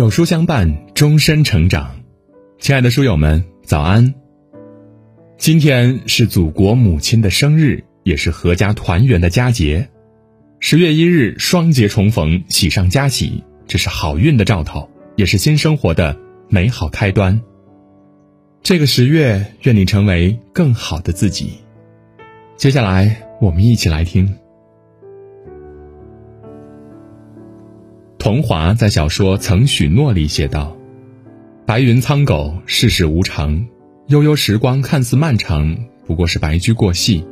有书相伴，终身成长。亲爱的书友们，早安！今天是祖国母亲的生日，也是阖家团圆的佳节。十月一日，双节重逢，喜上加喜，这是好运的兆头，也是新生活的美好开端。这个十月，愿你成为更好的自己。接下来，我们一起来听。桐华在小说《曾许诺》里写道：“白云苍狗，世事无常，悠悠时光看似漫长，不过是白驹过隙，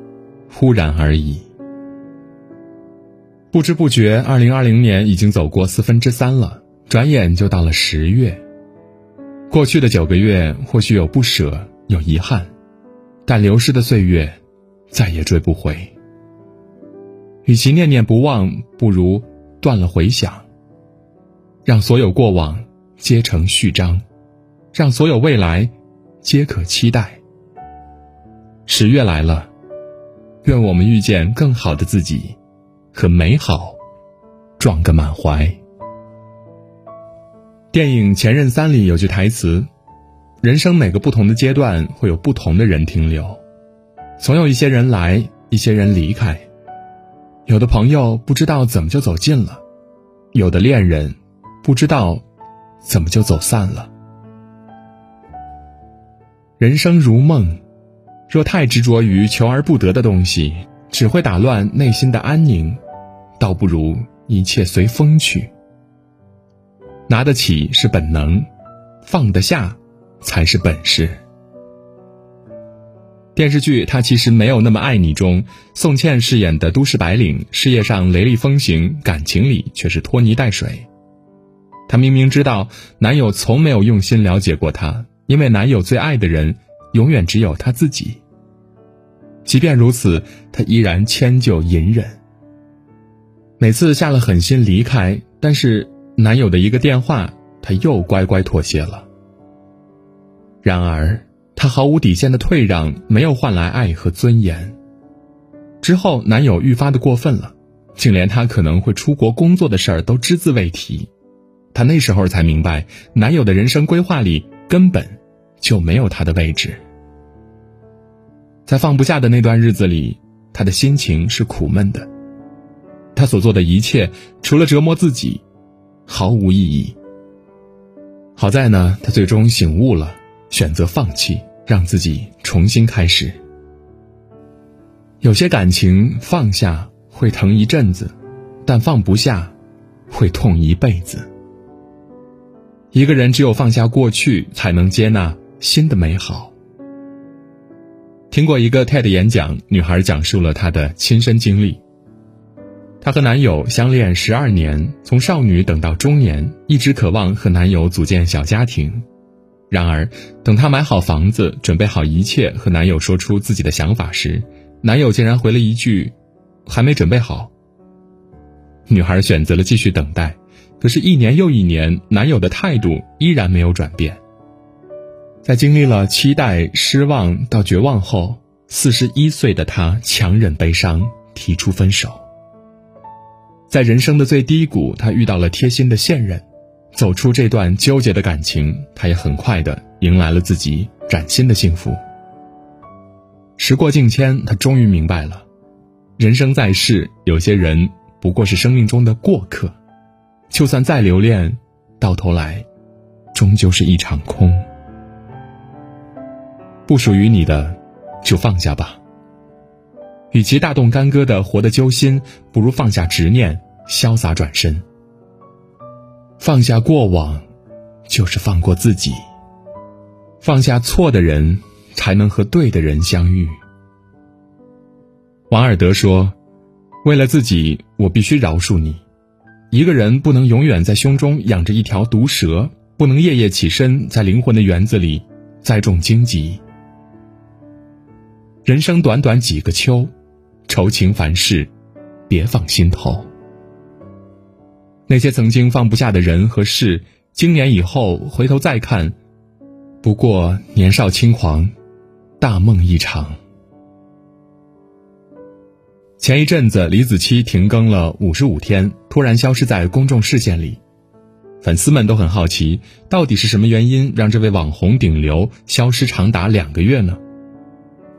忽然而已。”不知不觉，二零二零年已经走过四分之三了，转眼就到了十月。过去的九个月，或许有不舍，有遗憾，但流失的岁月，再也追不回。与其念念不忘，不如断了回响。让所有过往皆成序章，让所有未来皆可期待。十月来了，愿我们遇见更好的自己，和美好撞个满怀。电影《前任三》里有句台词：“人生每个不同的阶段，会有不同的人停留，总有一些人来，一些人离开。有的朋友不知道怎么就走近了，有的恋人。”不知道，怎么就走散了？人生如梦，若太执着于求而不得的东西，只会打乱内心的安宁，倒不如一切随风去。拿得起是本能，放得下才是本事。电视剧《他其实没有那么爱你》中，宋茜饰演的都市白领，事业上雷厉风行，感情里却是拖泥带水。她明明知道男友从没有用心了解过她，因为男友最爱的人永远只有他自己。即便如此，她依然迁就隐忍。每次下了狠心离开，但是男友的一个电话，她又乖乖妥协了。然而，她毫无底线的退让没有换来爱和尊严。之后，男友愈发的过分了，竟连她可能会出国工作的事儿都只字未提。她那时候才明白，男友的人生规划里根本就没有她的位置。在放不下的那段日子里，她的心情是苦闷的。她所做的一切，除了折磨自己，毫无意义。好在呢，她最终醒悟了，选择放弃，让自己重新开始。有些感情放下会疼一阵子，但放不下，会痛一辈子。一个人只有放下过去，才能接纳新的美好。听过一个 TED 演讲，女孩讲述了她的亲身经历。她和男友相恋十二年，从少女等到中年，一直渴望和男友组建小家庭。然而，等她买好房子，准备好一切，和男友说出自己的想法时，男友竟然回了一句：“还没准备好。”女孩选择了继续等待。可是，一年又一年，男友的态度依然没有转变。在经历了期待、失望到绝望后，四十一岁的她强忍悲伤，提出分手。在人生的最低谷，他遇到了贴心的现任，走出这段纠结的感情，他也很快的迎来了自己崭新的幸福。时过境迁，他终于明白了，人生在世，有些人不过是生命中的过客。就算再留恋，到头来，终究是一场空。不属于你的，就放下吧。与其大动干戈的活得揪心，不如放下执念，潇洒转身。放下过往，就是放过自己。放下错的人，才能和对的人相遇。王尔德说：“为了自己，我必须饶恕你。”一个人不能永远在胸中养着一条毒蛇，不能夜夜起身在灵魂的园子里栽种荆棘。人生短短几个秋，愁情烦事，别放心头。那些曾经放不下的人和事，经年以后回头再看，不过年少轻狂，大梦一场。前一阵子，李子柒停更了五十五天，突然消失在公众视线里。粉丝们都很好奇，到底是什么原因让这位网红顶流消失长达两个月呢？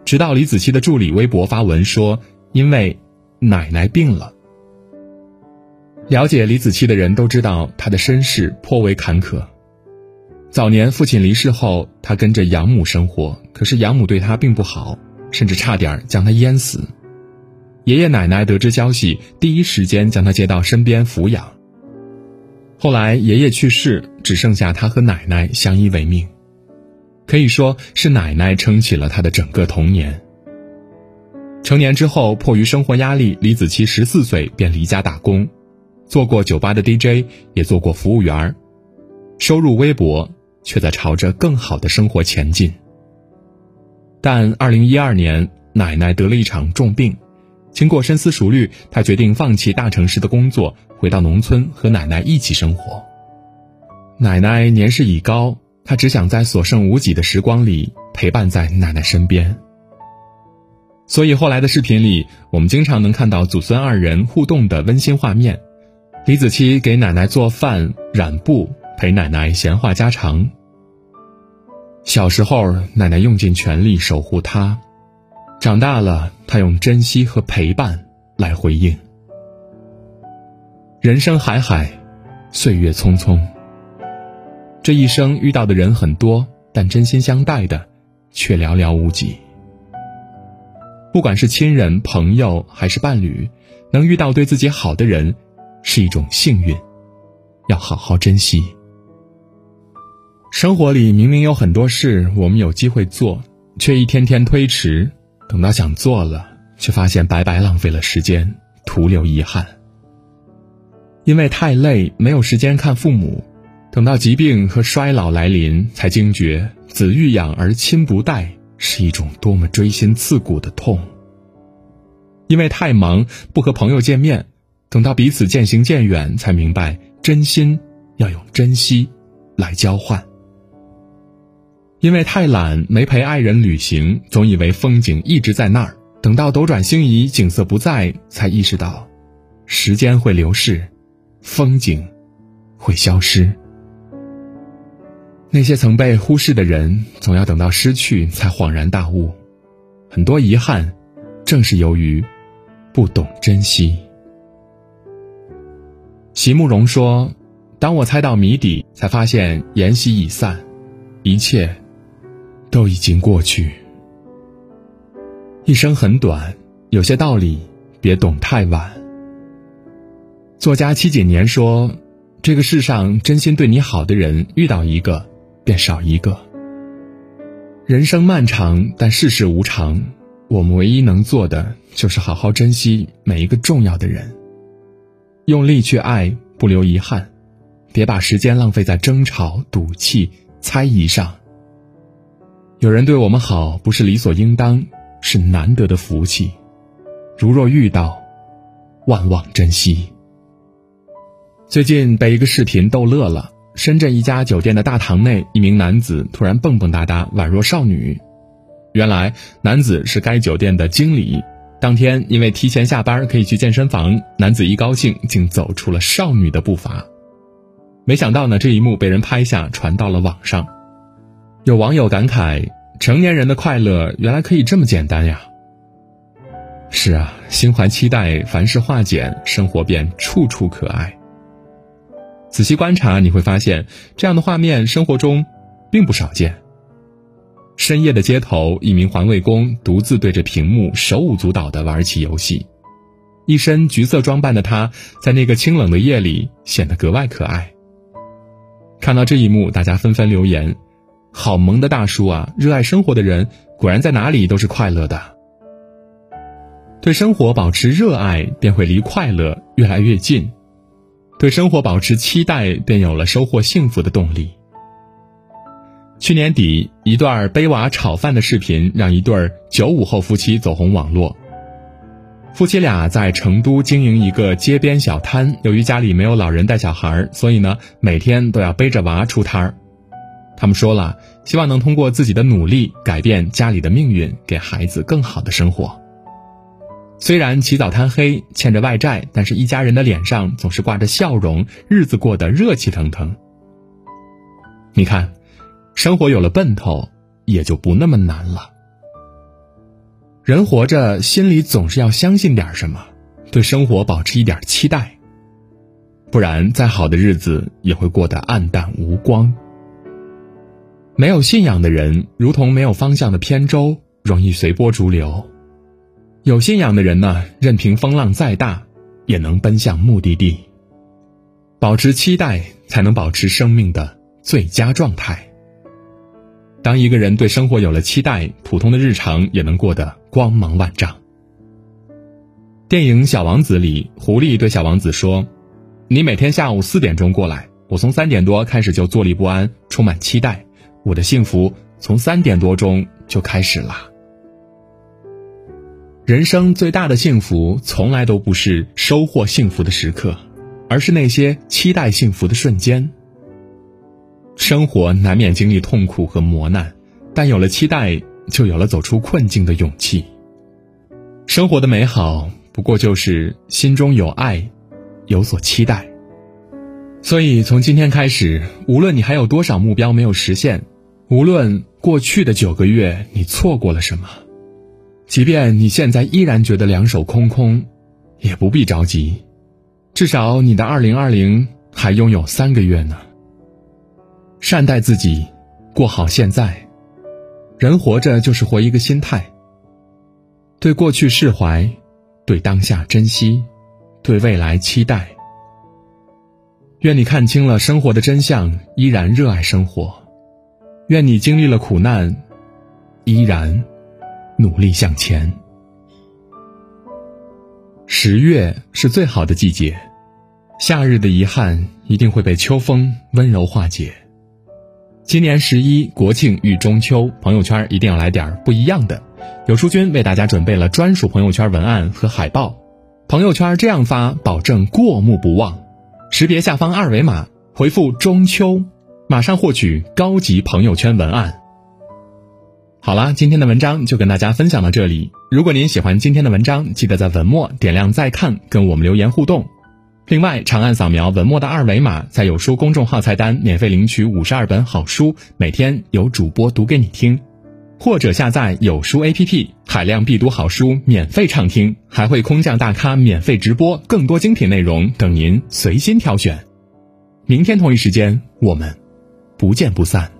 直到李子柒的助理微博发文说：“因为奶奶病了。”了解李子柒的人都知道，她的身世颇为坎坷。早年父亲离世后，她跟着养母生活，可是养母对她并不好，甚至差点将她淹死。爷爷奶奶得知消息，第一时间将他接到身边抚养。后来爷爷去世，只剩下他和奶奶相依为命。可以说是奶奶撑起了他的整个童年。成年之后，迫于生活压力，李子柒十四岁便离家打工，做过酒吧的 DJ，也做过服务员收入微薄，却在朝着更好的生活前进。但二零一二年，奶奶得了一场重病，经过深思熟虑，他决定放弃大城市的工作，回到农村和奶奶一起生活。奶奶年事已高。他只想在所剩无几的时光里陪伴在奶奶身边，所以后来的视频里，我们经常能看到祖孙二人互动的温馨画面。李子柒给奶奶做饭、染布，陪奶奶闲话家常。小时候，奶奶用尽全力守护他；长大了，他用珍惜和陪伴来回应。人生海海，岁月匆匆。这一生遇到的人很多，但真心相待的却寥寥无几。不管是亲人、朋友还是伴侣，能遇到对自己好的人，是一种幸运，要好好珍惜。生活里明明有很多事我们有机会做，却一天天推迟，等到想做了，却发现白白浪费了时间，徒留遗憾。因为太累，没有时间看父母。等到疾病和衰老来临，才惊觉子欲养而亲不待是一种多么锥心刺骨的痛。因为太忙不和朋友见面，等到彼此渐行渐远，才明白真心要用珍惜来交换。因为太懒没陪爱人旅行，总以为风景一直在那儿，等到斗转星移，景色不在，才意识到时间会流逝，风景会消失。那些曾被忽视的人，总要等到失去才恍然大悟。很多遗憾，正是由于不懂珍惜。席慕容说：“当我猜到谜底，才发现筵席已散，一切都已经过去。一生很短，有些道理别懂太晚。”作家戚锦年说：“这个世上真心对你好的人，遇到一个。”便少一个。人生漫长，但世事无常。我们唯一能做的，就是好好珍惜每一个重要的人，用力去爱，不留遗憾。别把时间浪费在争吵、赌气、猜疑上。有人对我们好，不是理所应当，是难得的福气。如若遇到，万望珍惜。最近被一个视频逗乐了。深圳一家酒店的大堂内，一名男子突然蹦蹦哒哒，宛若少女。原来，男子是该酒店的经理。当天因为提前下班可以去健身房，男子一高兴竟走出了少女的步伐。没想到呢，这一幕被人拍下，传到了网上。有网友感慨：成年人的快乐原来可以这么简单呀！是啊，心怀期待，凡事化简，生活便处处可爱。仔细观察，你会发现这样的画面生活中并不少见。深夜的街头，一名环卫工独自对着屏幕手舞足蹈地玩起游戏，一身橘色装扮的他，在那个清冷的夜里显得格外可爱。看到这一幕，大家纷纷留言：“好萌的大叔啊！热爱生活的人果然在哪里都是快乐的。”对生活保持热爱，便会离快乐越来越近。对生活保持期待，便有了收获幸福的动力。去年底，一段背娃炒饭的视频让一对九五后夫妻走红网络。夫妻俩在成都经营一个街边小摊，由于家里没有老人带小孩，所以呢，每天都要背着娃出摊儿。他们说了，希望能通过自己的努力改变家里的命运，给孩子更好的生活。虽然起早贪黑，欠着外债，但是一家人的脸上总是挂着笑容，日子过得热气腾腾。你看，生活有了奔头，也就不那么难了。人活着，心里总是要相信点什么，对生活保持一点期待，不然再好的日子也会过得暗淡无光。没有信仰的人，如同没有方向的扁舟，容易随波逐流。有信仰的人呢，任凭风浪再大，也能奔向目的地。保持期待，才能保持生命的最佳状态。当一个人对生活有了期待，普通的日常也能过得光芒万丈。电影《小王子》里，狐狸对小王子说：“你每天下午四点钟过来，我从三点多开始就坐立不安，充满期待。我的幸福从三点多钟就开始了。”人生最大的幸福，从来都不是收获幸福的时刻，而是那些期待幸福的瞬间。生活难免经历痛苦和磨难，但有了期待，就有了走出困境的勇气。生活的美好，不过就是心中有爱，有所期待。所以，从今天开始，无论你还有多少目标没有实现，无论过去的九个月你错过了什么。即便你现在依然觉得两手空空，也不必着急，至少你的二零二零还拥有三个月呢。善待自己，过好现在。人活着就是活一个心态，对过去释怀，对当下珍惜，对未来期待。愿你看清了生活的真相，依然热爱生活；愿你经历了苦难，依然。努力向前。十月是最好的季节，夏日的遗憾一定会被秋风温柔化解。今年十一国庆与中秋，朋友圈一定要来点不一样的。有书君为大家准备了专属朋友圈文案和海报，朋友圈这样发，保证过目不忘。识别下方二维码，回复中秋，马上获取高级朋友圈文案。好啦，今天的文章就跟大家分享到这里。如果您喜欢今天的文章，记得在文末点亮再看，跟我们留言互动。另外，长按扫描文末的二维码，在有书公众号菜单免费领取五十二本好书，每天有主播读给你听，或者下载有书 APP，海量必读好书免费畅听，还会空降大咖免费直播，更多精品内容等您随心挑选。明天同一时间，我们不见不散。